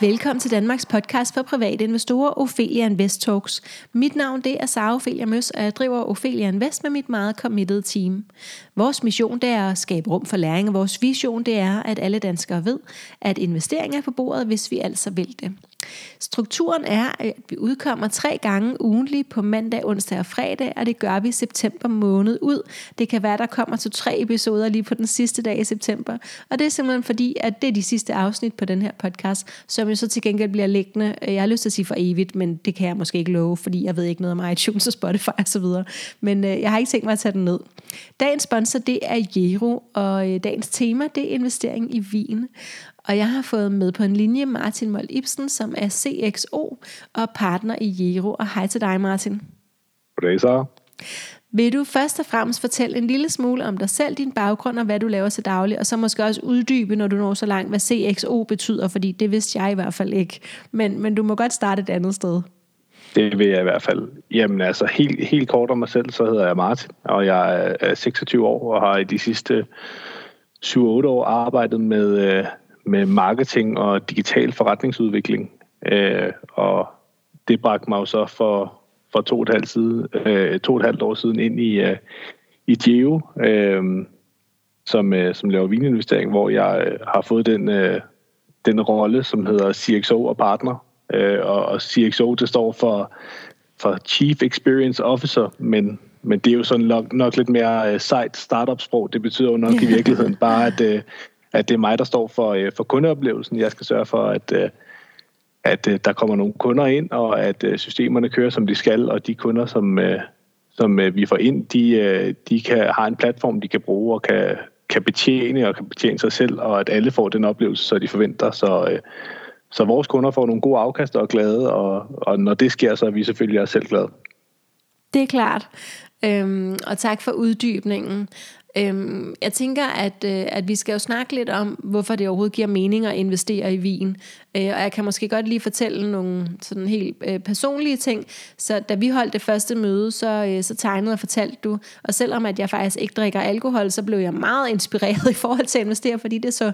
Velkommen til Danmarks podcast for private investorer, Ophelia Invest Talks. Mit navn det er Sara Ophelia Møs, og jeg driver Ophelia Invest med mit meget committed team. Vores mission det er at skabe rum for læring, og vores vision det er, at alle danskere ved, at investering er på bordet, hvis vi altså vil det. Strukturen er, at vi udkommer tre gange ugentlig på mandag, onsdag og fredag, og det gør vi september måned ud. Det kan være, der kommer til tre episoder lige på den sidste dag i september, og det er simpelthen fordi, at det er de sidste afsnit på den her podcast, som jo så til gengæld bliver liggende, øh, jeg har lyst til at sige for evigt, men det kan jeg måske ikke love, fordi jeg ved ikke noget om iTunes og Spotify osv., men øh, jeg har ikke tænkt mig at tage den ned. Dagens sponsor, det er Jero, og øh, dagens tema, det er investering i vin. Og jeg har fået med på en linje Martin Mold Ibsen, som er CXO og partner i Jero. Og hej til dig, Martin. Goddag, så. Vil du først og fremmest fortælle en lille smule om dig selv, din baggrund og hvad du laver til daglig, og så måske også uddybe, når du når så langt, hvad CXO betyder, fordi det vidste jeg i hvert fald ikke. Men, men du må godt starte et andet sted. Det vil jeg i hvert fald. Jamen altså, helt, helt kort om mig selv, så hedder jeg Martin, og jeg er 26 år og har i de sidste 7-8 år arbejdet med, øh, med marketing og digital forretningsudvikling. Øh, og det bragte mig jo så for, for to, og et halvt side, øh, to og et halvt år siden ind i, uh, i Geo, øh, som, uh, som laver vininvestering, hvor jeg uh, har fået den, uh, den rolle, som hedder CXO og partner. Uh, og, og CXO, det står for, for Chief Experience Officer, men, men det er jo sådan nok, nok lidt mere uh, sejt startup-sprog. Det betyder jo nok i virkeligheden bare, at, uh, at det er mig, der står for, øh, for kundeoplevelsen. Jeg skal sørge for, at, øh, at øh, der kommer nogle kunder ind, og at øh, systemerne kører, som de skal, og de kunder, som, øh, som øh, vi får ind, de, øh, de kan har en platform, de kan bruge og kan, kan betjene og kan betjene sig selv, og at alle får den oplevelse, så de forventer. Så, øh, så vores kunder får nogle gode afkast og er glade, og, og når det sker, så er vi selvfølgelig også selv glade. Det er klart. Øhm, og tak for uddybningen. Øhm, jeg tænker, at, øh, at vi skal jo snakke lidt om, hvorfor det overhovedet giver mening at investere i vin. Øh, og jeg kan måske godt lige fortælle nogle sådan helt øh, personlige ting. Så da vi holdt det første møde, så, øh, så tegnede og fortalte du. Og selvom at jeg faktisk ikke drikker alkohol, så blev jeg meget inspireret i forhold til at investere, fordi det så,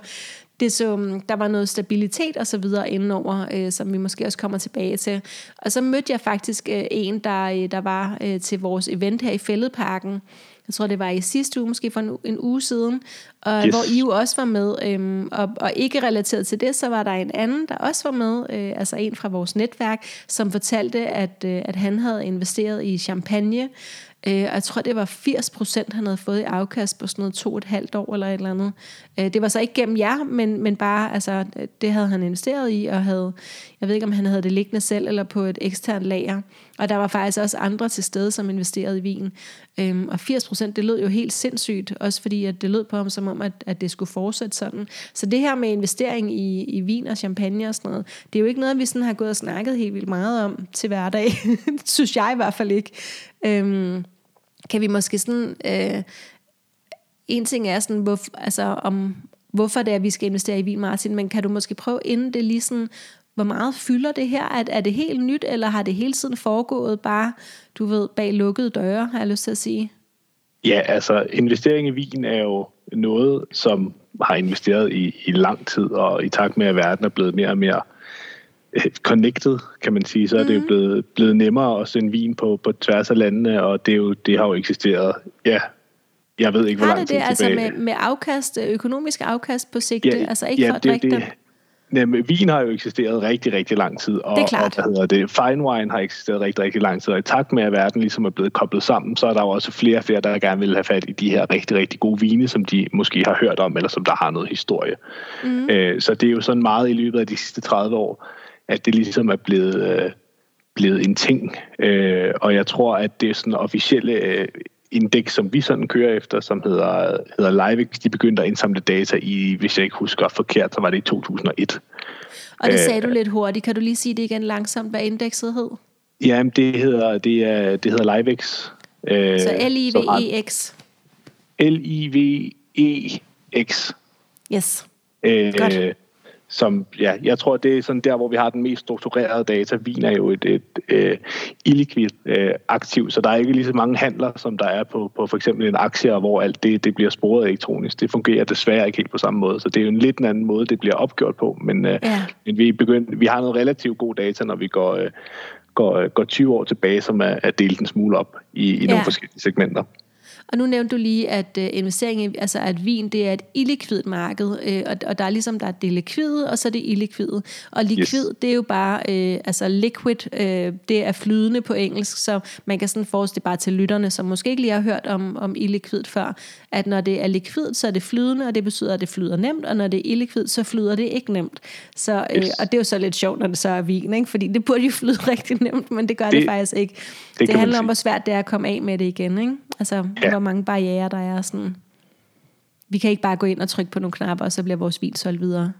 det så, mm, der var noget stabilitet og så videre indenover, øh, som vi måske også kommer tilbage til. Og så mødte jeg faktisk øh, en, der, øh, der var øh, til vores event her i Fælledparken, jeg tror det var i sidste uge, måske for en, en uge siden, og, yes. hvor I jo også var med. Øhm, og, og ikke relateret til det, så var der en anden, der også var med, øh, altså en fra vores netværk, som fortalte, at, øh, at han havde investeret i champagne, Øh, og jeg tror, det var 80 procent, han havde fået i afkast på sådan noget to og et halvt år eller et eller andet. Øh, det var så ikke gennem jer, men, men bare, altså, det havde han investeret i, og havde, jeg ved ikke, om han havde det liggende selv, eller på et eksternt lager. Og der var faktisk også andre til stede, som investerede i vin. Øhm, og 80 procent, det lød jo helt sindssygt, også fordi at det lød på ham som om, at, at det skulle fortsætte sådan. Så det her med investering i, i vin og champagne og sådan noget, det er jo ikke noget, vi sådan har gået og snakket helt vildt meget om til hverdag. synes jeg i hvert fald ikke. Øhm, kan vi måske sådan... Øh, en ting er sådan, hvor, altså om, hvorfor det er, at vi skal investere i vin, Martin, men kan du måske prøve inden det lige sådan, hvor meget fylder det her? Er, er det helt nyt, eller har det hele tiden foregået bare, du ved, bag lukkede døre, har jeg lyst til at sige? Ja, altså investering i vin er jo noget, som har investeret i, i lang tid, og i takt med, at verden er blevet mere og mere øh, connected, kan man sige, så er det jo mhm. blevet, blevet nemmere at sende vin på, på tværs af landene, og det, er jo, det har jo eksisteret, ja, jeg ved ikke, hvor lang tid det, altså tilbage. med, med afkast, økonomisk afkast på sigte, ja, altså ikke ja, for at drikke det, Jamen, vin har jo eksisteret rigtig, rigtig lang tid. Og, det er klart. Og, hvad hedder det, fine wine har eksisteret rigtig, rigtig lang tid. Og i takt med, at verden ligesom er blevet koblet sammen, så er der jo også flere og flere, der gerne vil have fat i de her rigtig, rigtig gode vine, som de måske har hørt om, eller som der har noget historie. Mm. Øh, så det er jo sådan meget i løbet af de sidste 30 år, at det ligesom er blevet, øh, blevet en ting. Øh, og jeg tror, at det er sådan officielle øh, indeks, som vi sådan kører efter, som hedder, hedder LiveX, de begyndte at indsamle data i, hvis jeg ikke husker forkert, så var det i 2001. Og det sagde Æh, du lidt hurtigt. Kan du lige sige det igen langsomt, hvad indekset hed? Jamen, det hedder, det er, det hedder LiveX. Øh, så L-I-V-E-X? L-I-V-E-X. Yes, øh, godt. Som, ja, jeg tror, det er sådan der, hvor vi har den mest strukturerede data. Vin er jo et, et, et illikvid øh, aktiv, så der er ikke lige så mange handler, som der er på, på for eksempel en aktie, hvor alt det, det bliver sporet elektronisk. Det fungerer desværre ikke helt på samme måde, så det er jo en lidt en anden måde, det bliver opgjort på. Men, øh, ja. men vi, begyndt, vi har noget relativt god data, når vi går, øh, går, går 20 år tilbage, som er, er delt en smule op i, i ja. nogle forskellige segmenter. Og nu nævnte du lige, at uh, investering altså at vin, det er et illikvidt marked, uh, og, og der er ligesom, der er det likvide, og så er det illikvide. Og likvid, yes. det er jo bare, uh, altså liquid, uh, det er flydende på engelsk, så man kan sådan forestille bare til lytterne, som måske ikke lige har hørt om, om illikvidt før, at når det er likvidt, så er det flydende, og det betyder, at det flyder nemt, og når det er illikvidt, så flyder det ikke nemt. Så, uh, yes. Og det er jo så lidt sjovt, når det så er vin, ikke? fordi det burde jo flyde rigtig nemt, men det gør det, det faktisk ikke. Det, det handler om, hvor svært det er at komme af med det igen. Ikke? Altså, ja. hvor mange barriere der er. Sådan. Vi kan ikke bare gå ind og trykke på nogle knapper, og så bliver vores vin solgt videre.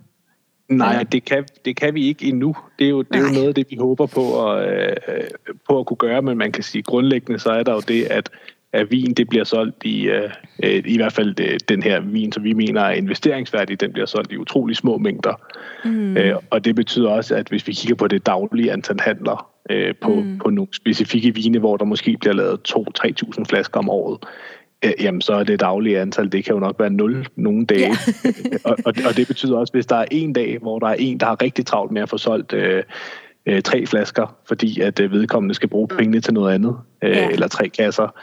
Nej, det kan, det kan vi ikke endnu. Det er jo, det er jo noget af det, vi håber på at, øh, på at kunne gøre, men man kan sige grundlæggende, så er der jo det, at, at vin det bliver solgt i, øh, i hvert fald det, den her vin, som vi mener er investeringsværdig, den bliver solgt i utrolig små mængder. Mm. Øh, og det betyder også, at hvis vi kigger på det daglige antal handler, øh, på, mm. på nogle specifikke vine, hvor der måske bliver lavet 2-3.000 flasker om året, øh, jamen så er det daglige antal, det kan jo nok være 0 nogle dage. Yeah. og, og, og det betyder også, hvis der er en dag, hvor der er en, der har rigtig travlt med at få solgt øh, øh, tre flasker, fordi at øh, vedkommende skal bruge pengene til noget andet, øh, yeah. eller tre kasser,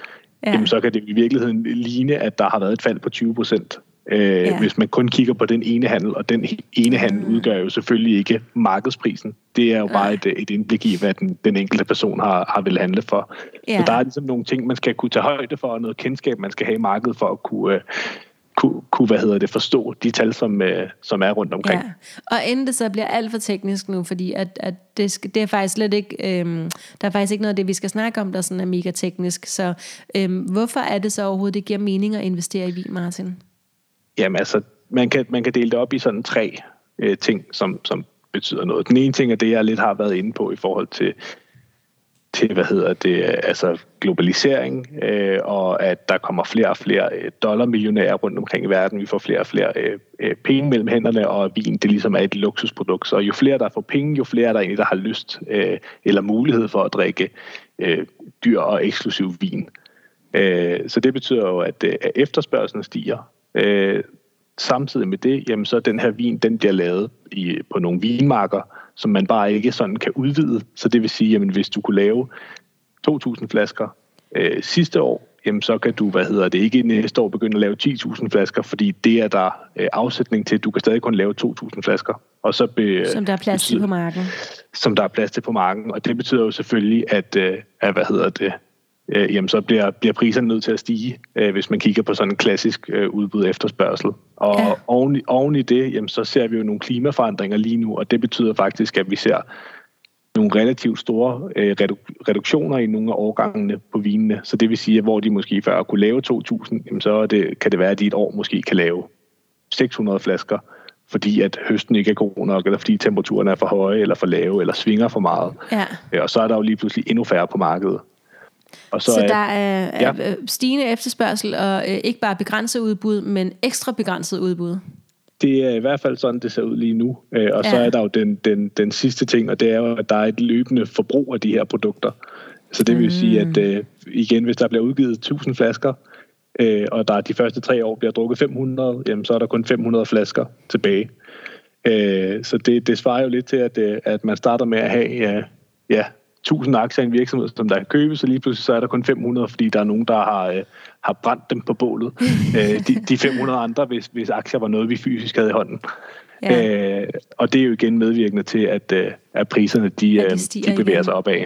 ja. jamen så kan det i virkeligheden ligne, at der har været et fald på 20 procent øh, ja. hvis man kun kigger på den ene handel, og den ene handel mm. udgør jo selvfølgelig ikke markedsprisen. Det er jo bare et, et indblik i, hvad den, den enkelte person har, har vil handle for. Ja. Så der er ligesom nogle ting, man skal kunne tage højde for, og noget kendskab, man skal have i markedet for at kunne... Øh, kunne, kunne hvad hedder det, forstå de tal, som, øh, som er rundt omkring. Ja. Og inden det så bliver alt for teknisk nu, fordi at, at det, skal, det er faktisk slet ikke, øhm, der er faktisk ikke noget af det, vi skal snakke om, der sådan er mega teknisk. Så øhm, hvorfor er det så overhovedet, det giver mening at investere i vin, Martin? Jamen altså, man kan, man kan dele det op i sådan tre øh, ting, som, som betyder noget. Den ene ting er det, jeg lidt har været inde på i forhold til, til hvad hedder det, altså globalisering, øh, og at der kommer flere og flere øh, dollarmillionærer rundt omkring i verden. Vi får flere og flere øh, øh penge mellem hænderne, og vin, det ligesom er et luksusprodukt. Så jo flere der får penge, jo flere der egentlig, der har lyst øh, eller mulighed for at drikke øh, dyr og eksklusiv vin. Øh, så det betyder jo, at, øh, at efterspørgselen stiger, Øh, samtidig med det, jamen så den her vin, den bliver lavet i, på nogle vinmarker, som man bare ikke sådan kan udvide. Så det vil sige, jamen hvis du kunne lave 2.000 flasker øh, sidste år, jamen så kan du, hvad hedder det, ikke næste år begynde at lave 10.000 flasker, fordi det er der øh, afsætning til, du kan stadig kun lave 2.000 flasker. Og så be, som der er plads til på marken. Som der er plads til på marken, og det betyder jo selvfølgelig, at, øh, at hvad hedder det, øh, jamen så bliver, bliver priserne nødt til at stige, øh, hvis man kigger på sådan en klassisk øh, udbud efterspørgsel. Og ja. oven, i, oven i det, jamen så ser vi jo nogle klimaforandringer lige nu, og det betyder faktisk, at vi ser nogle relativt store øh, redu- reduktioner i nogle af årgangene på vinene. Så det vil sige, at hvor de måske før kunne lave 2.000, jamen så det, kan det være, at de et år måske kan lave 600 flasker, fordi at høsten ikke er god nok, eller fordi temperaturen er for høje, eller for lave, eller svinger for meget. Ja. Øh, og så er der jo lige pludselig endnu færre på markedet. Og så, så der er ja. stigende efterspørgsel, og øh, ikke bare begrænset udbud, men ekstra begrænset udbud. Det er i hvert fald sådan, det ser ud lige nu. Øh, og ja. så er der jo den, den, den sidste ting, og det er jo, at der er et løbende forbrug af de her produkter. Så det vil mm. sige, at øh, igen, hvis der bliver udgivet 1000 flasker, øh, og der de første tre år bliver drukket 500, jamen, så er der kun 500 flasker tilbage. Øh, så det, det svarer jo lidt til, at, øh, at man starter med at have ja, ja, 1000 aktier i en virksomhed, som der kan købes, og lige pludselig så er der kun 500, fordi der er nogen, der har, øh, har brændt dem på bålet. øh, de, de 500 andre, hvis, hvis aktier var noget, vi fysisk havde i hånden. Ja. Øh, og det er jo igen medvirkende til, at, øh, at priserne de, ja, de, øh, de bevæger igen. sig opad.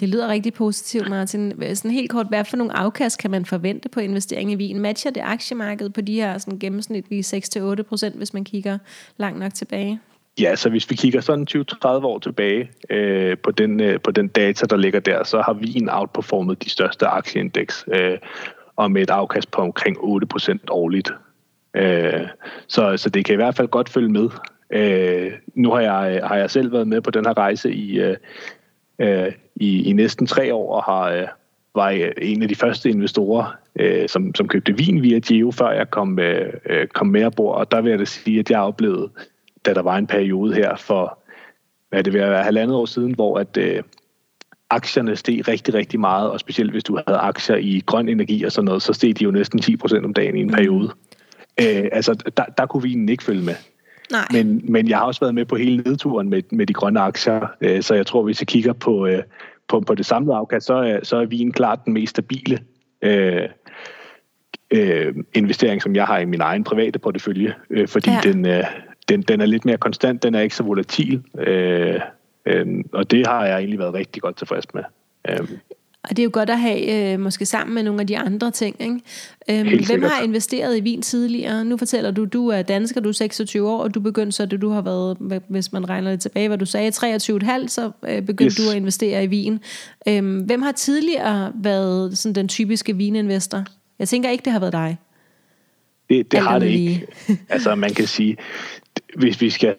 Det lyder rigtig positivt, Martin. Sådan helt kort, hvad for nogle afkast kan man forvente på investering i vin? Matcher det aktiemarkedet på de her sådan gennemsnitlige 6-8 procent, hvis man kigger langt nok tilbage? Ja, så hvis vi kigger sådan 20-30 år tilbage øh, på, den, øh, på den data, der ligger der, så har en outperformet de største aktieindeks øh, og med et afkast på omkring 8% årligt. Øh, så, så det kan i hvert fald godt følge med. Øh, nu har jeg, har jeg selv været med på den her rejse i, øh, øh i, i næsten tre år og har, øh, var øh, en af de første investorer, øh, som, som købte vin via Geo, før jeg kom, øh, øh, kom med ombord. Og der vil jeg da sige, at jeg oplevede da der var en periode her for, hvad det vil være, halvandet år siden, hvor at øh, aktierne steg rigtig, rigtig meget, og specielt hvis du havde aktier i grøn energi og sådan noget, så steg de jo næsten 10% om dagen i en mm. periode. Øh, altså, der, der kunne vinen ikke følge med. Nej. Men, men jeg har også været med på hele nedturen med, med de grønne aktier, øh, så jeg tror, hvis jeg kigger på, øh, på, på det samlede afkast, så er, så er vin klart den mest stabile øh, øh, investering, som jeg har i min egen private portefølje, øh, fordi ja. den, øh, den, den er lidt mere konstant, den er ikke så volatil, øh, øh, og det har jeg egentlig været rigtig godt tilfreds med. Øh. Og det er jo godt at have, øh, måske sammen med nogle af de andre ting. Ikke? Øhm, hvem har investeret i vin tidligere? Nu fortæller du, du er dansker, du er 26 år, og du begyndte så, det du har været, hvis man regner det tilbage, hvad du sagde, 23,5, så øh, begyndte yes. du at investere i vin. Øhm, hvem har tidligere været sådan den typiske vininvestor? Jeg tænker ikke, det har været dig. Det, det har det ikke. altså man kan sige, hvis vi skal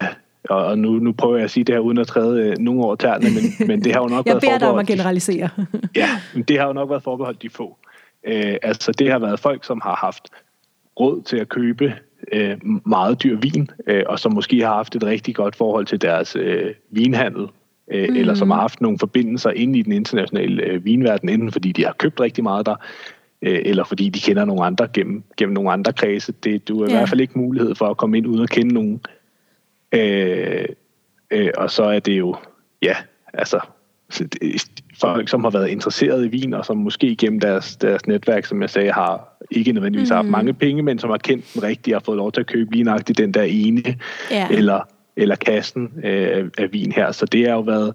og nu, nu prøver jeg at sige det her uden at træde øh, nogle år tærne, men, men det har jo nok jeg været forbeholdt... Jeg beder dig om at generalisere. ja, men det har jo nok været forbeholdt de få. Øh, altså det har været folk, som har haft råd til at købe øh, meget dyr vin, øh, og som måske har haft et rigtig godt forhold til deres øh, vinhandel, øh, mm. eller som har haft nogle forbindelser inde i den internationale øh, vinverden, enten fordi de har købt rigtig meget der, øh, eller fordi de kender nogle andre gennem, gennem nogle andre kredse. Det, du har ja. i hvert fald ikke mulighed for at komme ind uden at kende nogen. Øh, øh, og så er det jo, ja, altså folk, som har været interesseret i vin, og som måske gennem deres, deres netværk, som jeg sagde, har ikke nødvendigvis mm. haft mange penge, men som har kendt den rigtige og fået lov til at købe lige nøjagtigt den der ene, yeah. eller, eller kassen øh, af vin her. Så det har jo været,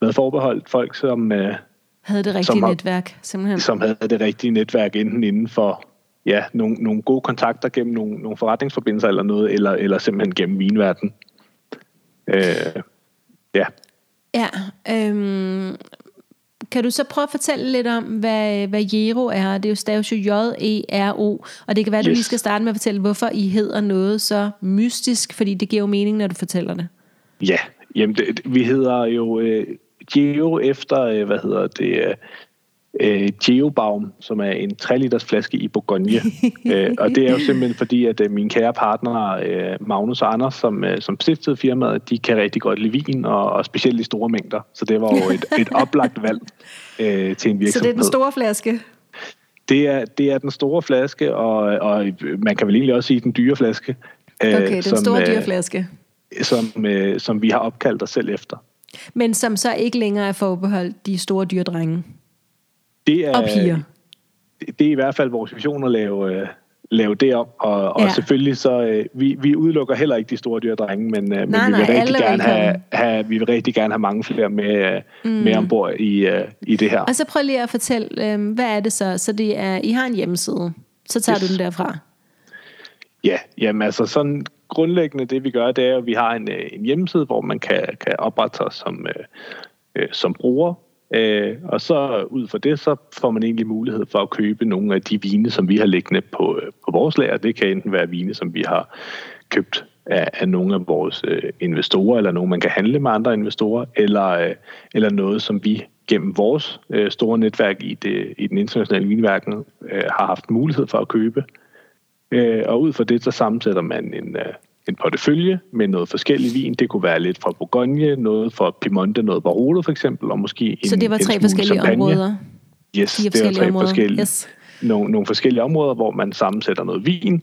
været forbeholdt folk, som... Øh, havde det rigtige som netværk, simpelthen. Som havde det rigtige netværk, enten inden for ja, nogle, nogle gode kontakter gennem nogle, nogle forretningsforbindelser eller noget, eller, eller simpelthen gennem vinverden. Øh, ja. Ja, øhm, kan du så prøve at fortælle lidt om, hvad, hvad Jero er? Det er jo staves jo J-E-R-O, og det kan være, at yes. du lige skal starte med at fortælle, hvorfor I hedder noget så mystisk, fordi det giver jo mening, når du fortæller det. Ja, jamen det, vi hedder jo øh, Geo efter, øh, hvad hedder det, øh, øh, Geobaum, som er en 3 liters flaske i Bourgogne. øh, og det er jo simpelthen fordi, at øh, mine kære partnere, øh, Magnus og Anders, som, øh, som stiftede firmaet, de kan rigtig godt lide vin, og, og specielt i store mængder. Så det var jo et, et oplagt valg øh, til en virksomhed. Så det er den store flaske? Det er, det er den store flaske, og, og man kan vel egentlig også sige den dyre flaske. Øh, okay, den som, store dyre flaske. Øh, som, øh, som vi har opkaldt os selv efter. Men som så ikke længere er forbeholdt de store dyre drenge? Det er, og piger. Det, det er i hvert fald vores vision at lave, øh, lave det op, og, og ja. selvfølgelig så, øh, vi, vi udelukker heller ikke de store dyre drenge, men, øh, men nej, vi, vil nej, rigtig gerne have, have, vi vil rigtig gerne have mange flere med, mm. med ombord i, uh, i det her. Og så prøv lige at fortælle, øh, hvad er det så? Så det er, I har en hjemmeside, så tager yes. du den derfra. Ja, jamen altså sådan grundlæggende det vi gør, det er at vi har en, en hjemmeside, hvor man kan, kan oprette sig som, øh, som bruger, Øh, og så ud fra det, så får man egentlig mulighed for at købe nogle af de vine, som vi har liggende på, øh, på vores lager. Det kan enten være vine, som vi har købt af, af nogle af vores øh, investorer, eller nogen, man kan handle med andre investorer, eller, øh, eller noget, som vi gennem vores øh, store netværk i, det, i den internationale vinverden øh, har haft mulighed for at købe. Øh, og ud fra det, så sammensætter man en, øh, en portefølje med noget forskellig vin. Det kunne være lidt fra Bourgogne, noget fra Piemonte, noget Barolo for eksempel, og måske en Så det var tre forskellige champagne. områder? Yes, Fire det var tre områder. forskellige, yes. nogle, nogle forskellige områder, hvor man sammensætter noget vin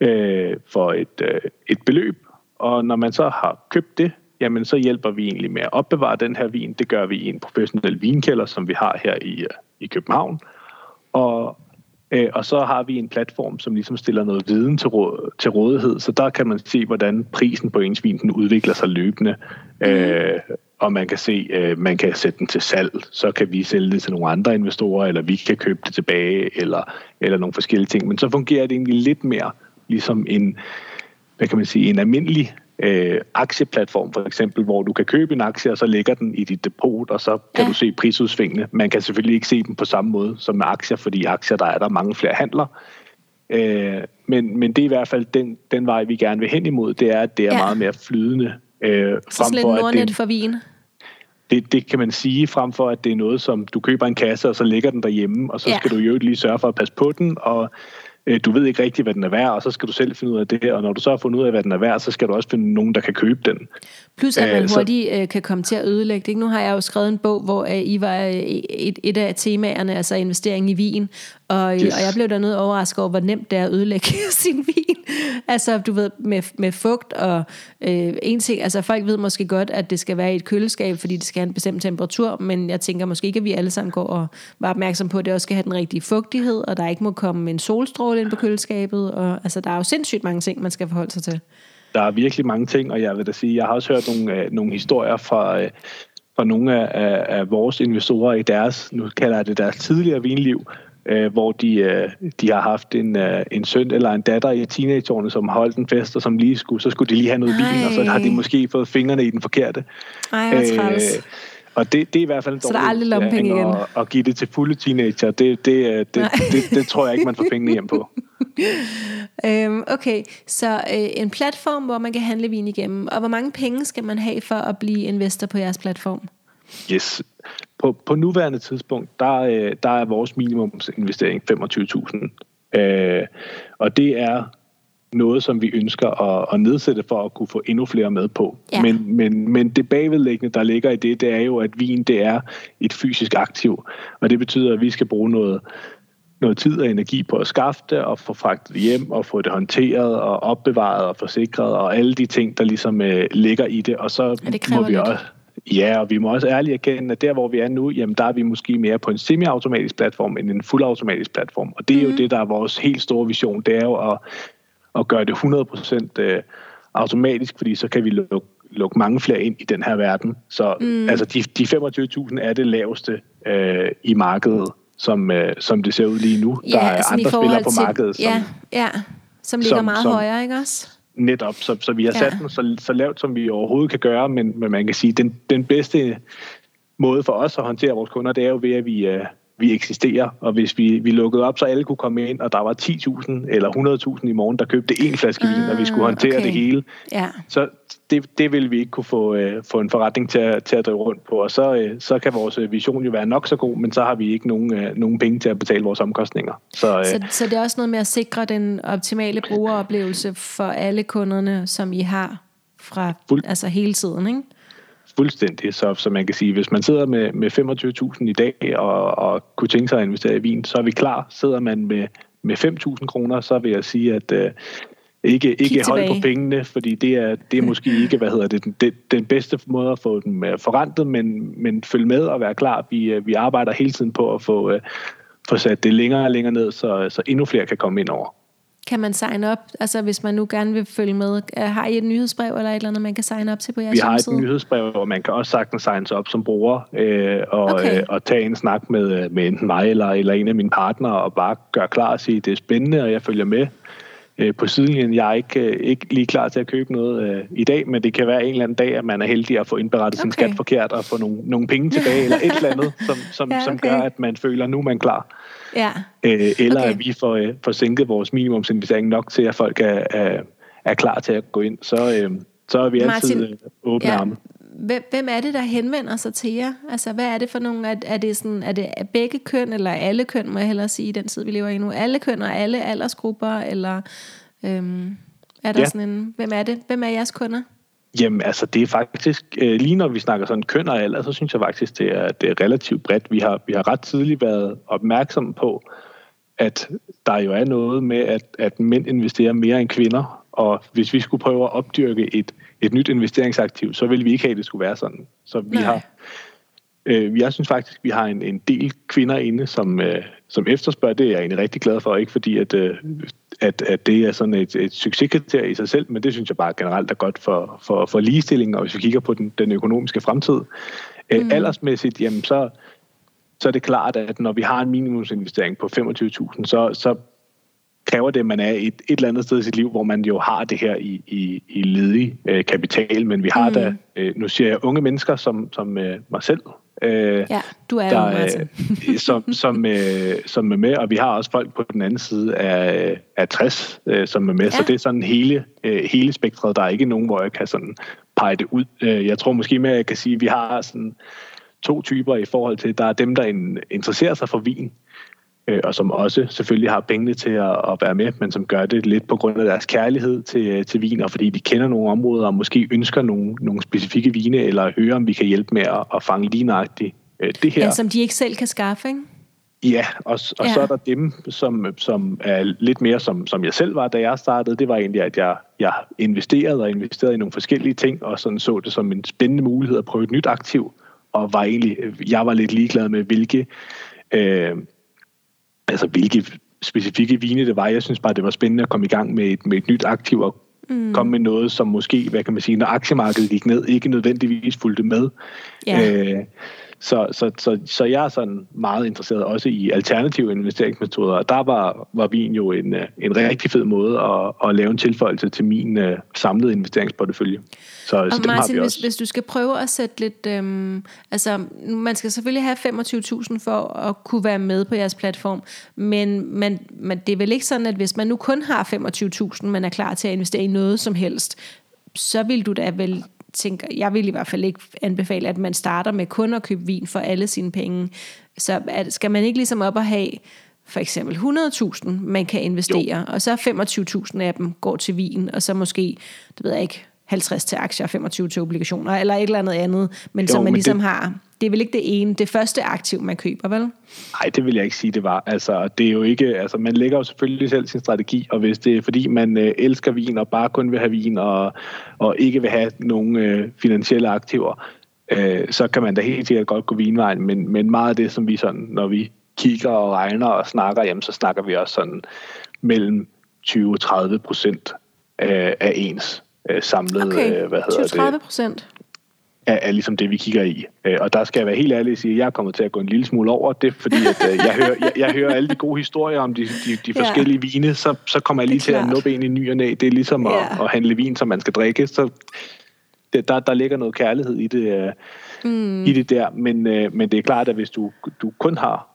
øh, for et, øh, et beløb. Og når man så har købt det, jamen så hjælper vi egentlig med at opbevare den her vin. Det gør vi i en professionel vinkælder, som vi har her i, øh, i København. Og Øh, og så har vi en platform, som ligesom stiller noget viden til, råd, til rådighed, så der kan man se, hvordan prisen på ens vin den udvikler sig løbende. Mm. Øh, og man kan se, øh, man kan sætte den til salg, så kan vi sælge det til nogle andre investorer, eller vi kan købe det tilbage, eller, eller nogle forskellige ting. Men så fungerer det egentlig lidt mere ligesom en, hvad kan man sige, en almindelig øh, aktieplatform for eksempel, hvor du kan købe en aktie, og så lægger den i dit depot, og så kan ja. du se prisudsvingene. Man kan selvfølgelig ikke se dem på samme måde som med aktier, fordi aktier, der er der mange flere handler. Øh, men, men det er i hvert fald den, den vej, vi gerne vil hen imod, det er, at det er ja. meget mere flydende. Øh, så frem for, at det, for vin? Det, det kan man sige, frem for at det er noget, som du køber en kasse, og så ligger den derhjemme, og så ja. skal du jo lige sørge for at passe på den, og du ved ikke rigtigt, hvad den er værd, og så skal du selv finde ud af det, og når du så har fundet ud af, hvad den er værd, så skal du også finde nogen, der kan købe den. Plus at man hurtigt så... kan komme til at ødelægge det. Ikke? Nu har jeg jo skrevet en bog, hvor I var et, et af temaerne, altså investering i vin, og, yes. og jeg blev dernede overrasket over, hvor nemt det er at ødelægge sin vin. Altså, du ved, med, med fugt og øh, en ting, altså folk ved måske godt, at det skal være i et køleskab, fordi det skal have en bestemt temperatur, men jeg tænker måske ikke, at vi alle sammen går og var opmærksom på, at det også skal have den rigtige fugtighed, og der ikke må komme en solstråle ind på køleskabet, og altså, der er jo sindssygt mange ting, man skal forholde sig til. Der er virkelig mange ting, og jeg vil da sige, jeg har også hørt nogle, øh, nogle historier fra, øh, fra nogle af, af, af vores investorer i deres, nu kalder jeg det deres tidligere vinliv, øh, hvor de, øh, de har haft en, øh, en søn eller en datter i teenageårene, som holdt en fest, og som lige skulle, så skulle de lige have noget vin, og så har de måske fået fingrene i den forkerte. Ej, øh, og det, det er i hvert fald en så der er aldrig lompenge igen. At, at give det til fulde teenager, det, det, det, det, det, det tror jeg ikke, man får pengene hjem på. øhm, okay, så øh, en platform, hvor man kan handle vin igennem. Og hvor mange penge skal man have for at blive investor på jeres platform? Yes. På, på nuværende tidspunkt, der, øh, der er vores minimumsinvestering 25.000. Øh, og det er noget, som vi ønsker at, at nedsætte for at kunne få endnu flere med på. Ja. Men, men, men det bagvedlæggende, der ligger i det, det er jo, at vin det er et fysisk aktiv. Og det betyder, at vi skal bruge noget, noget tid og energi på at skaffe det, og få fragtet hjem, og få det håndteret, og opbevaret og forsikret, og alle de ting, der ligesom øh, ligger i det. Og så det må vi lidt. også Ja, og vi må også ærligt erkende, at der, hvor vi er nu, jamen der er vi måske mere på en semi-automatisk platform end en fuldautomatisk platform. Og det er mm. jo mhm. det, der er vores helt store vision. Det er jo at, at gøre det 100% øh, automatisk, fordi så kan vi lukke, lukke mange flere ind i den her verden. Så mm. altså, de, de 25.000 er det laveste øh, i markedet, som, øh, som det ser ud lige nu. Ja, der er altså andre spillere på markedet, som, ja, ja, som ligger som, meget som, højere, ikke også? Netop, så, så vi har sat ja. den så, så lavt, som vi overhovedet kan gøre, men, men man kan sige, den, den bedste måde for os at håndtere vores kunder, det er jo ved, at vi, uh, vi eksisterer, og hvis vi, vi lukkede op, så alle kunne komme ind, og der var 10.000 eller 100.000 i morgen, der købte én flaske vin, og vi skulle håndtere okay. det hele, ja. så det, det vil vi ikke kunne få, uh, få en forretning til at, til at drive rundt på, og så, uh, så kan vores vision jo være nok så god, men så har vi ikke nogen, uh, nogen penge til at betale vores omkostninger. Så, uh, så, så det er også noget med at sikre den optimale brugeroplevelse for alle kunderne, som I har fra fuld, altså hele tiden, ikke? Fuldstændig. Så, så man kan sige, hvis man sidder med, med 25.000 i dag og, og kunne tænke sig at investere i vin, så er vi klar. Sidder man med, med 5.000 kroner, så vil jeg sige, at uh, ikke, ikke hold på pengene, fordi det er, det er måske ikke hvad hedder det, den, den bedste måde at få dem øh, forrentet, men, men følg med og være klar. Vi, øh, vi arbejder hele tiden på at få, uh, få sat det længere og længere ned, så, så endnu flere kan komme ind over. Kan man sign op, altså hvis man nu gerne vil følge med? Har I et nyhedsbrev eller et eller andet, man kan sign op til på jeres Vi har hjemmeside? et nyhedsbrev, og man kan også sagtens signe sig op som bruger øh, og, okay. øh, og tage en snak med, med enten mig eller, eller en af mine partnere og bare gøre klar og sige, det er spændende, og jeg følger med øh, på sidelinjen. Jeg er ikke, øh, ikke lige klar til at købe noget øh, i dag, men det kan være en eller anden dag, at man er heldig at få indberettet okay. sin skat forkert og få nogle, nogle penge tilbage, eller et eller andet, som, som, ja, okay. som gør, at man føler, at nu er man klar. Ja. Øh, eller okay. at vi får, øh, får sænket vores minimumsinvestering nok til, at folk er, er, er klar til at gå ind. Så, øh, så er vi Martin, altid øh, åbne ja. arme hvem er det, der henvender sig til jer? Altså, hvad er det for nogle? Er, er, det, sådan, er det begge køn, eller alle køn, må jeg hellere sige, i den tid, vi lever i nu? Alle køn og alle aldersgrupper, eller øhm, er der ja. sådan en... Hvem er det? Hvem er jeres kunder? Jamen, altså, det er faktisk... Øh, lige når vi snakker sådan køn og alder, så synes jeg faktisk, det er, det er relativt bredt. Vi har, vi har ret tidligt været opmærksomme på, at der jo er noget med, at, at mænd investerer mere end kvinder, og hvis vi skulle prøve at opdyrke et, et nyt investeringsaktiv, så ville vi ikke have, at det skulle være sådan. Så vi Nej. har, øh, jeg synes faktisk, vi har en, en del kvinder inde, som, øh, som efterspørger. Det er jeg egentlig rigtig glad for, ikke fordi at, øh, at, at det er sådan et, et succeskriterie i sig selv, men det synes jeg bare generelt er godt for, for, for ligestilling, og hvis vi kigger på den, den økonomiske fremtid. Øh, mm. aldersmæssigt, jamen så, så er det klart, at når vi har en minimumsinvestering på 25.000, så, så kræver det, at man er et, et eller andet sted i sit liv, hvor man jo har det her i, i, i ledig øh, kapital, men vi har mm. da, øh, nu siger jeg unge mennesker som, som øh, mig selv, øh, ja, du er der, jo, øh, som, som, øh, som er med, og vi har også folk på den anden side af, af 60, øh, som er med, ja. så det er sådan hele, øh, hele spektret. Der er ikke nogen, hvor jeg kan sådan pege det ud. Øh, jeg tror måske mere, at jeg kan sige, at vi har sådan to typer i forhold til, der er dem, der interesserer sig for vin, øh, og som også selvfølgelig har pengene til at, at være med, men som gør det lidt på grund af deres kærlighed til, til vin, og fordi de kender nogle områder og måske ønsker nogle, nogle specifikke vine, eller hører, om vi kan hjælpe med at, at fange lignagtigt øh, det her. Ja, som de ikke selv kan skaffe, ikke? Ja, og, og ja. så er der dem, som, som er lidt mere som, som jeg selv var, da jeg startede. Det var egentlig, at jeg, jeg investerede og investerede i nogle forskellige ting, og sådan så det som en spændende mulighed at prøve et nyt aktiv, og var egentlig, jeg var lidt ligeglad med, hvilke, øh, altså hvilke specifikke vine det var. Jeg synes bare, det var spændende at komme i gang med et, med et nyt aktiv og mm. komme med noget, som måske, hvad kan man sige, når aktiemarkedet gik ned, ikke nødvendigvis fulgte med. Ja. Øh, så, så, så, så jeg er sådan meget interesseret også i alternative investeringsmetoder, og der var, var vin jo en, øh, en rigtig fed måde at, at lave en tilføjelse til min uh, samlede investeringsportefølje. Så, og så Martin, hvis, hvis du skal prøve at sætte lidt... Øhm, altså, man skal selvfølgelig have 25.000 for at kunne være med på jeres platform, men, men, men det er vel ikke sådan, at hvis man nu kun har 25.000, man er klar til at investere i noget som helst, så vil du da vel tænker, jeg vil i hvert fald ikke anbefale, at man starter med kun at købe vin for alle sine penge. Så at, skal man ikke ligesom op og have for eksempel 100.000, man kan investere, jo. og så 25.000 af dem går til vin, og så måske, det ved jeg ikke, 50 til aktier, 25 til obligationer, eller et eller andet andet, men jo, som man ligesom det... har det er vel ikke det ene, det første aktiv, man køber, vel? Nej, det vil jeg ikke sige, det var. Altså, det er jo ikke, altså, man lægger jo selvfølgelig selv sin strategi, og hvis det er fordi, man øh, elsker vin, og bare kun vil have vin, og, og ikke vil have nogen øh, finansielle aktiver, øh, så kan man da helt sikkert godt gå vinvejen, men, men meget af det, som vi sådan, når vi kigger og regner og snakker, jamen, så snakker vi også sådan mellem 20-30 procent af ens øh, samlede, okay. øh, hvad hedder 20-30 procent? er, er ligesom det, vi kigger i. Øh, og der skal jeg være helt ærlig og sige, at jeg er kommet til at gå en lille smule over det, fordi at, øh, jeg, hører, jeg, jeg hører alle de gode historier om de, de, de forskellige ja. vine, så, så kommer jeg lige til at nuppe ind i ny og næ. Det er ligesom at, ja. at handle vin, som man skal drikke, så det, der, der ligger noget kærlighed i det, øh, mm. i det der. Men, men det er klart, at hvis du, du kun har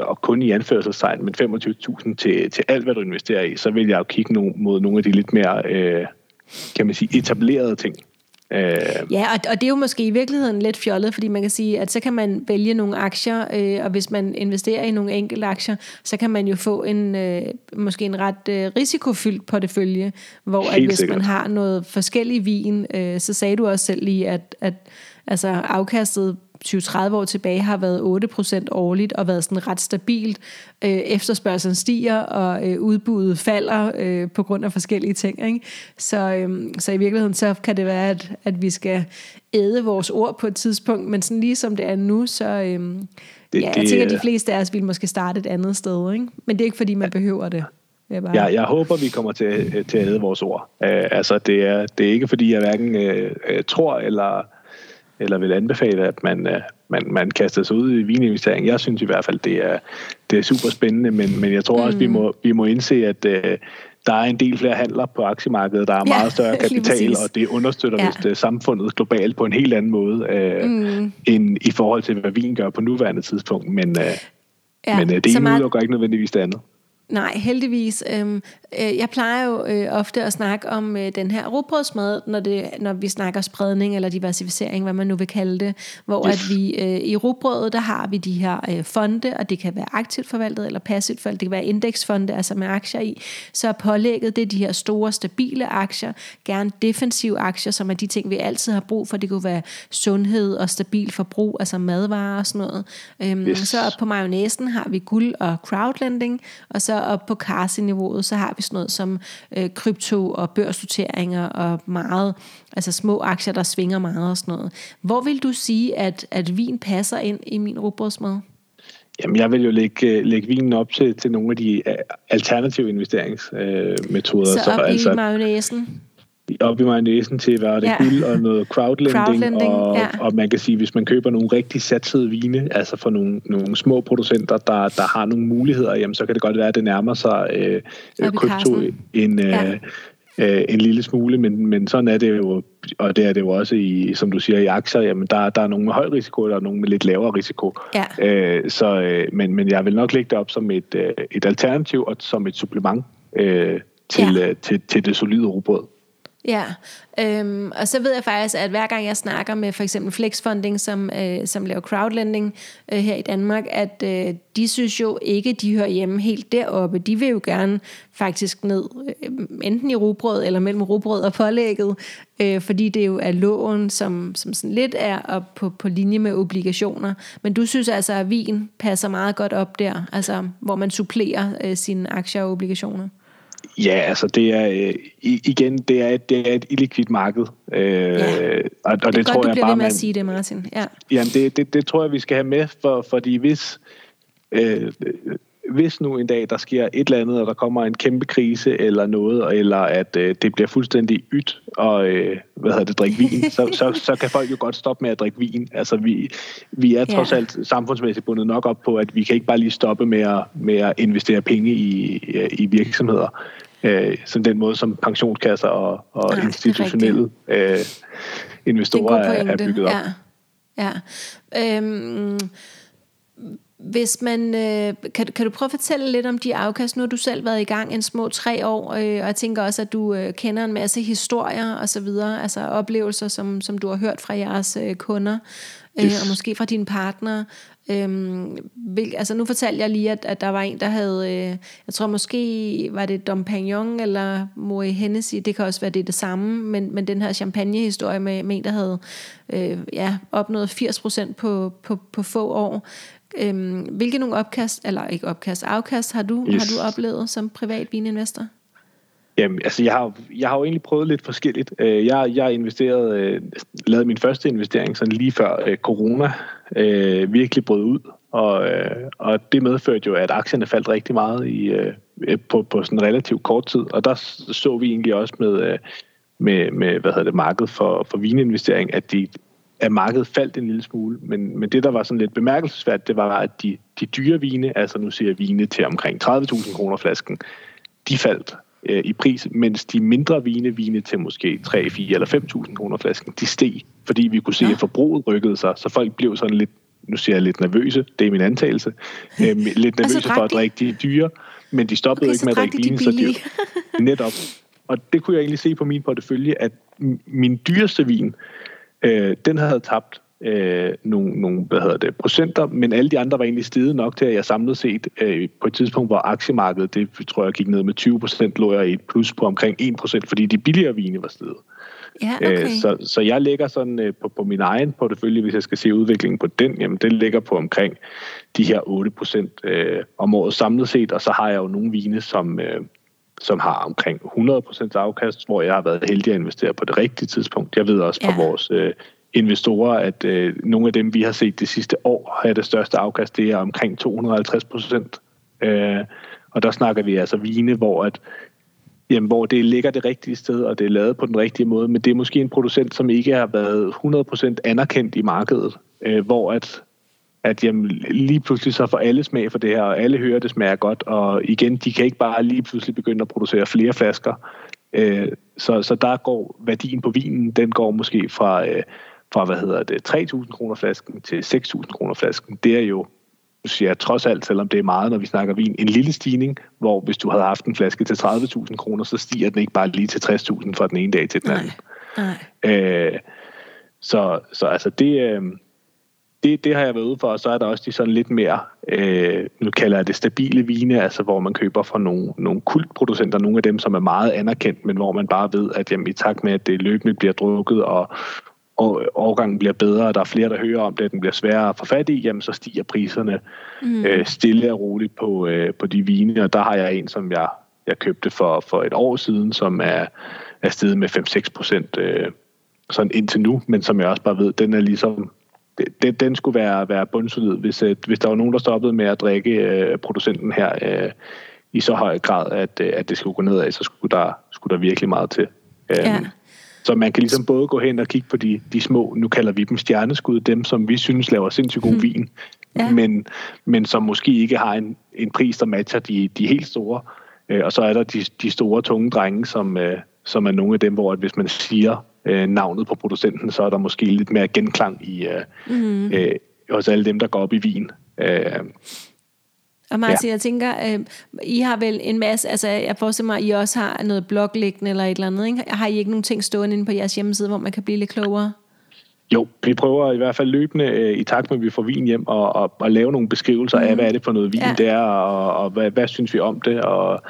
og kun i anførselstegn, men 25.000 til, til alt, hvad du investerer i, så vil jeg jo kigge no, mod nogle af de lidt mere, øh, kan man sige, etablerede ting. Øh. Ja, og, og det er jo måske i virkeligheden lidt fjollet, fordi man kan sige, at så kan man vælge nogle aktier, øh, og hvis man investerer i nogle enkelte aktier, så kan man jo få en øh, måske en ret øh, risikofyldt portefølje, hvor at hvis sikkert. man har noget forskellig vin, øh, så sagde du også selv lige, at, at altså afkastet 20-30 år tilbage har været 8% årligt og været sådan ret stabilt. Øh, efterspørgselen stiger, og øh, udbuddet falder øh, på grund af forskellige ting. Ikke? Så, øh, så i virkeligheden så kan det være, at, at vi skal æde vores ord på et tidspunkt, men sådan lige som det er nu, så... Øh, det, ja, jeg tænker, at de fleste af os vil måske starte et andet sted, ikke? men det er ikke fordi, man behøver det. Jeg, bare... jeg, jeg håber, vi kommer til, til at æde vores ord. Uh, altså, det er, det er ikke fordi, jeg hverken uh, tror eller eller vil anbefale, at man, øh, man, man kaster sig ud i vininvestering. Jeg synes i hvert fald, det er, det er super spændende, men, men jeg tror mm. også, vi må, vi må indse, at uh, der er en del flere handler på aktiemarkedet, der er ja, meget større kapital, og det understøtter ja. vist uh, samfundet globalt på en helt anden måde, uh, mm. end i forhold til, hvad vin gør på nuværende tidspunkt. Men, uh, ja, men uh, det ene udelukker ikke nødvendigvis det andet. Nej, heldigvis. Øhm, øh, jeg plejer jo øh, ofte at snakke om øh, den her rugbrødsmad, når, det, når vi snakker spredning eller diversificering, hvad man nu vil kalde det. Hvor yes. at vi øh, i rugbrødet, der har vi de her øh, fonde, og det kan være aktivt forvaltet eller passivt forvaltet. Det kan være indeksfonde, altså med aktier i. Så pålægget, det er de her store, stabile aktier. Gerne defensive aktier, som er de ting, vi altid har brug for. Det kunne være sundhed og stabil forbrug, altså madvarer og sådan noget. Øhm, yes. Så på mayonnaisen har vi guld og crowdlending, og så op på Carsi-niveauet, så har vi sådan noget som øh, krypto og børsnoteringer og meget, altså små aktier, der svinger meget og sådan noget. Hvor vil du sige, at, at vin passer ind i min rugbrødsmad? Jamen, jeg vil jo lægge, øh, lægge vinen op til, til nogle af de øh, alternative investeringsmetoder. Øh, så op så, i altså? Op i mayonnaisen til, hvad det, ja. guld og noget crowdlending, crowdlending og, ja. og man kan sige, hvis man køber nogle rigtig satsede vine, altså for nogle, nogle små producenter, der, der har nogle muligheder, jamen så kan det godt være, at det nærmer sig øh, krypto en, ja. øh, en lille smule, men, men sådan er det jo, og det er det jo også i, som du siger, i aktier, jamen der, der er nogle med høj risiko, og der er nogle med lidt lavere risiko. Ja. Øh, så, øh, men, men jeg vil nok lægge det op som et, øh, et alternativ og som et supplement øh, til, ja. øh, til, til det solide rugbrød. Ja, øhm, og så ved jeg faktisk, at hver gang jeg snakker med for eksempel Flexfunding, som, øh, som laver crowdlending øh, her i Danmark, at øh, de synes jo ikke, de hører hjemme helt deroppe. De vil jo gerne faktisk ned, øh, enten i rugbrød eller mellem rugbrød og pålægget, øh, fordi det jo er lån, som, som sådan lidt er op på, på linje med obligationer. Men du synes altså, at vin passer meget godt op der, altså hvor man supplerer øh, sine aktier og obligationer? Ja, altså det er øh, igen, det er, det er et illikvidt marked. Øh, ja. og, og det, det tror godt, jeg du bliver bare, ved med at sige det, Martin. Ja. Jamen, det, det, det tror jeg, vi skal have med, for, fordi hvis, øh, hvis nu en dag der sker et eller andet, og der kommer en kæmpe krise eller noget, eller at øh, det bliver fuldstændig ydt og øh, hvad hedder det, drikke vin, så, så, så kan folk jo godt stoppe med at drikke vin. Altså vi, vi er trods ja. alt samfundsmæssigt bundet nok op på, at vi kan ikke bare lige stoppe med at, med at investere penge i, i virksomheder. Øh, som den måde, som pensionskasser og, og ja, institutionelle øh, investorer er, er bygget op. Ja. ja. Øhm, hvis man, øh, kan, kan du prøve at fortælle lidt om de afkast? Nu har du selv været i gang en små tre år, øh, og jeg tænker også, at du øh, kender en masse historier og så videre, altså oplevelser, som, som du har hørt fra jeres øh, kunder, øh, yes. og måske fra dine partnere. Øhm, hvil, altså nu fortalte jeg lige, at, at der var en, der havde, øh, jeg tror måske, var det Dom Pignon eller Moe Hennessy, det kan også være det, det samme, men, men den her champagnehistorie med, med en, der havde øh, ja, opnået 80% på, på, på få år. Øhm, hvilke nogle opkast, eller ikke opkast, afkast har du, yes. har du oplevet som privat vininvestor? Jamen, altså jeg har, jeg har jo egentlig prøvet lidt forskelligt. Øh, jeg, jeg investeret, øh, lavede min første investering sådan lige før øh, corona øh, virkelig brød ud, og, og det medførte jo, at aktierne faldt rigtig meget i, på, på sådan relativt kort tid, og der så vi egentlig også med, med, med hvad hedder det, markedet for, for vininvestering, at de at markedet faldt en lille smule, men, men det, der var sådan lidt bemærkelsesværdigt, det var, at de, de dyre vine, altså nu siger jeg vine til omkring 30.000 kroner flasken, de faldt øh, i pris, mens de mindre vine, vine til måske 3, 4 eller 5.000 kroner flasken, de steg, fordi vi kunne se, ja. at forbruget rykkede sig, så folk blev sådan lidt, nu siger jeg lidt nervøse, det er min antagelse, øh, lidt nervøse altså, for at drikke de dyre, men de stoppede okay, ikke med at drikke vine så dyrt. Netop. Og det kunne jeg egentlig se på min portefølje, at min dyreste vin, øh, den havde tabt øh, nogle, nogle hvad hedder det, procenter, men alle de andre var egentlig steget nok til, at jeg samlet set øh, på et tidspunkt, hvor aktiemarkedet, det tror jeg gik ned med 20 procent, lå jeg i et plus på omkring 1 procent, fordi de billigere vine var steget. Ja, okay. øh, så, så jeg lægger sådan øh, på, på min egen portefølje, hvis jeg skal se udviklingen på den, jamen den ligger på omkring de her 8 procent øh, om året samlet set, og så har jeg jo nogle vine, som, øh, som har omkring 100 procent afkast, hvor jeg har været heldig at investere på det rigtige tidspunkt. Jeg ved også fra ja. vores øh, investorer, at øh, nogle af dem, vi har set det sidste år, har det største afkast, det er omkring 250 procent. Øh, og der snakker vi altså vine, hvor at jamen, hvor det ligger det rigtige sted, og det er lavet på den rigtige måde, men det er måske en producent, som ikke har været 100% anerkendt i markedet, øh, hvor at, at jamen, lige pludselig så får alle smag for det her, og alle hører, at det smager godt, og igen, de kan ikke bare lige pludselig begynde at producere flere flasker. Øh, så, så der går værdien på vinen, den går måske fra... Øh, fra, hvad hedder det, 3.000 kroner flasken til 6.000 kroner flasken, det er jo, siger trods alt, selvom det er meget, når vi snakker vin, en lille stigning, hvor hvis du havde haft en flaske til 30.000 kroner, så stiger den ikke bare lige til 60.000 fra den ene dag til den anden. Nej. Nej. Øh, så, så altså det, øh, det, det har jeg været ude for, og så er der også de sådan lidt mere, øh, nu kalder jeg det stabile vine, altså hvor man køber fra nogle, nogle kultproducenter, nogle af dem, som er meget anerkendt, men hvor man bare ved, at jamen, i takt med, at det løbende bliver drukket, og, og årgangen bliver bedre, og der er flere, der hører om det, at den bliver sværere at få fat i, jamen så stiger priserne mm. øh, stille og roligt på, øh, på de vine, og der har jeg en, som jeg, jeg købte for, for et år siden, som er, er steget med 5-6 procent øh, sådan indtil nu, men som jeg også bare ved, den er ligesom den, den skulle være, være bundsolid, hvis, øh, hvis der var nogen, der stoppede med at drikke øh, producenten her øh, i så høj grad, at, øh, at det skulle gå nedad, så skulle der, skulle der virkelig meget til. Øh, ja. Så man kan ligesom både gå hen og kigge på de, de små, nu kalder vi dem stjerneskud, dem som vi synes laver sindssygt god mm. vin, ja. men, men som måske ikke har en, en pris, der matcher de, de helt store. Øh, og så er der de, de store, tunge drenge, som, øh, som er nogle af dem, hvor at hvis man siger øh, navnet på producenten, så er der måske lidt mere genklang i, øh, mm. øh, hos alle dem, der går op i vin. Øh, Og Martin, ja. jeg tænker, øh, I har vel en masse, altså jeg forestiller mig, at I også har noget blog liggende eller et eller andet, ikke? Har I ikke nogen ting stående inde på jeres hjemmeside, hvor man kan blive lidt klogere? Jo, vi prøver i hvert fald løbende øh, i takt med, at vi får vin hjem, og, og, og lave nogle beskrivelser mm. af, hvad er det for noget vin ja. det er, og, og hvad, hvad synes vi om det, og,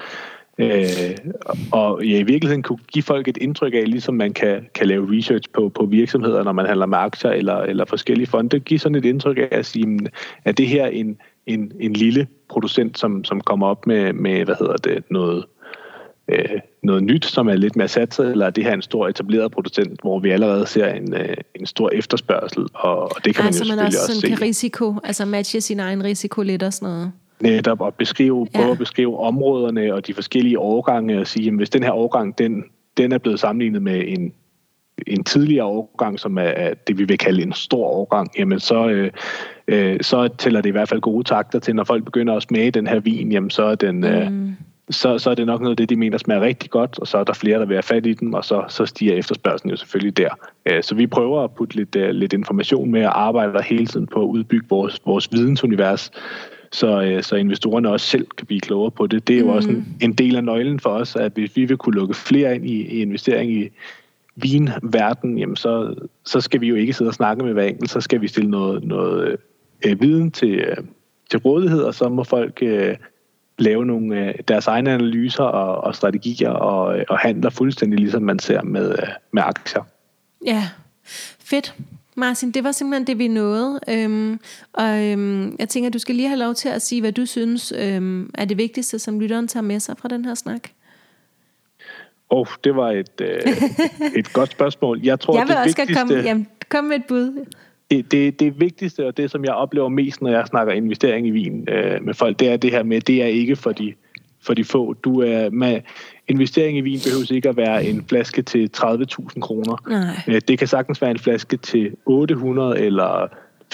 øh, og ja, i virkeligheden kunne give folk et indtryk af, ligesom man kan, kan lave research på, på virksomheder, når man handler med aktier eller, eller forskellige fonde, give sådan et indtryk af at sige, at det her en, en, en lille producent, som, som kommer op med, med hvad hedder det, noget, øh, noget nyt, som er lidt mere satset, eller er det her en stor etableret producent, hvor vi allerede ser en, øh, en stor efterspørgsel, og, og det kan altså, man jo man selvfølgelig også, også se. kan risiko, altså matche sin egen risiko lidt og sådan noget. Netop at beskrive, ja. prøve at beskrive områderne og de forskellige årgange, og sige, at hvis den her årgang, den, den er blevet sammenlignet med en, en tidligere årgang, som er det, vi vil kalde en stor årgang, jamen så, øh, øh, så tæller det i hvert fald gode takter til, når folk begynder at smage den her vin, jamen så er den... Øh, mm så, så er det nok noget af det, de mener smager rigtig godt, og så er der flere, der vil have fat i den, og så, så stiger efterspørgselen jo selvfølgelig der. Øh, så vi prøver at putte lidt, øh, lidt information med og arbejder hele tiden på at udbygge vores, vores vidensunivers, så, øh, så investorerne også selv kan blive klogere på det. Det er jo mm. også en, en del af nøglen for os, at hvis vi vil kunne lukke flere ind i, i investering i vinverden, jamen så, så skal vi jo ikke sidde og snakke med hver enkelt, så skal vi stille noget, noget øh, viden til, øh, til rådighed, og så må folk øh, lave nogle øh, deres egne analyser og, og strategier og, og handler fuldstændig ligesom man ser med, øh, med aktier. Ja, fedt. Martin, det var simpelthen det, vi nåede. Øhm, og øhm, jeg tænker, at du skal lige have lov til at sige, hvad du synes øhm, er det vigtigste, som lytteren tager med sig fra den her snak. Åh, oh, det var et, øh, et godt spørgsmål. Jeg tror, jeg vil det også vigtigste... komme, jamen, kom med et bud det, det, det vigtigste, og det som jeg oplever mest, når jeg snakker investering i vin øh, med folk, det er det her med, det er ikke for de, for de få. Du er med, investering i vin behøver ikke at være en flaske til 30.000 kroner. Øh, det kan sagtens være en flaske til 800 eller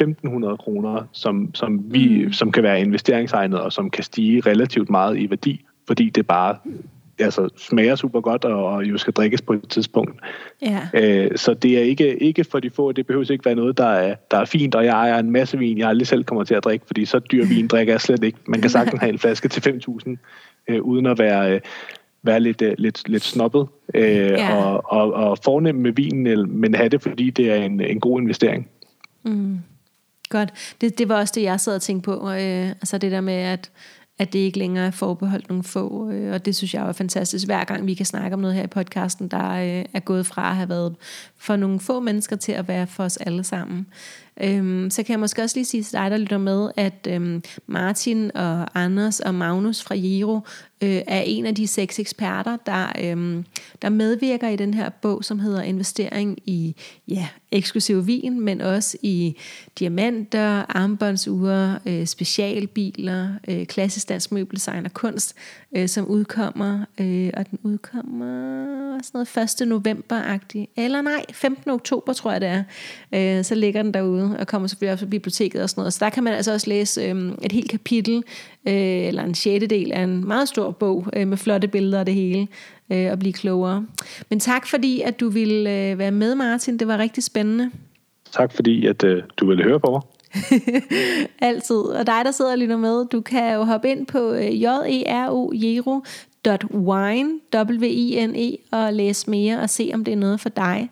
1.500 kroner, som, som, vi, mm. som kan være investeringsegnet, og som kan stige relativt meget i værdi, fordi det bare altså, smager super godt, og, og jo skal drikkes på et tidspunkt. Ja. Øh, så det er ikke, ikke for de få, det behøver ikke være noget, der er, der er fint, og jeg ejer en masse vin, jeg aldrig selv kommer til at drikke, fordi så dyr vin drikker jeg slet ikke. Man kan sagtens have en flaske til 5.000, øh, uden at være... Øh, være lidt, øh, lidt, lidt snobbet øh, ja. og, og, og fornem med vinen, men have det, fordi det er en, en god investering. Mm. Godt. Det, det var også det, jeg sad og tænkte på. Øh, altså det der med, at at det ikke længere er forbeholdt nogle få, øh, og det synes jeg er fantastisk. Hver gang vi kan snakke om noget her i podcasten, der øh, er gået fra at have været for nogle få mennesker til at være for os alle sammen. Øhm, så kan jeg måske også lige sige til dig, der lytter med, at øhm, Martin og Anders og Magnus fra Jero øh, er en af de seks eksperter, der, øhm, der medvirker i den her bog, som hedder Investering i ja, eksklusiv vin, men også i diamanter, armbåndsure, øh, specialbiler, øh, klassisk dansk møbeldesign og kunst, øh, som udkommer, øh, og den udkommer sådan noget 1. november-agtigt, eller nej, 15. oktober tror jeg det er, øh, så ligger den derude og kommer selvfølgelig også på biblioteket og sådan noget. Så der kan man altså også læse øh, et helt kapitel, øh, eller en del af en meget stor bog øh, med flotte billeder og det hele, øh, og blive klogere. Men tak fordi, at du ville øh, være med, Martin. Det var rigtig spændende. Tak fordi, at øh, du ville høre på mig. Altid. Og dig, der sidder og lytter med, du kan jo hoppe ind på øh, jero, jero wine, W-I-N-E, og læse mere og se, om det er noget for dig.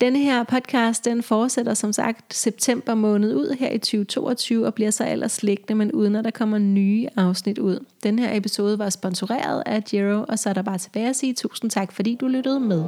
Denne her podcast, den fortsætter som sagt september måned ud her i 2022 og bliver så ellers liggende, men uden at der kommer nye afsnit ud. Den her episode var sponsoreret af Jero, og så er der bare tilbage at sige tusind tak, fordi du lyttede med.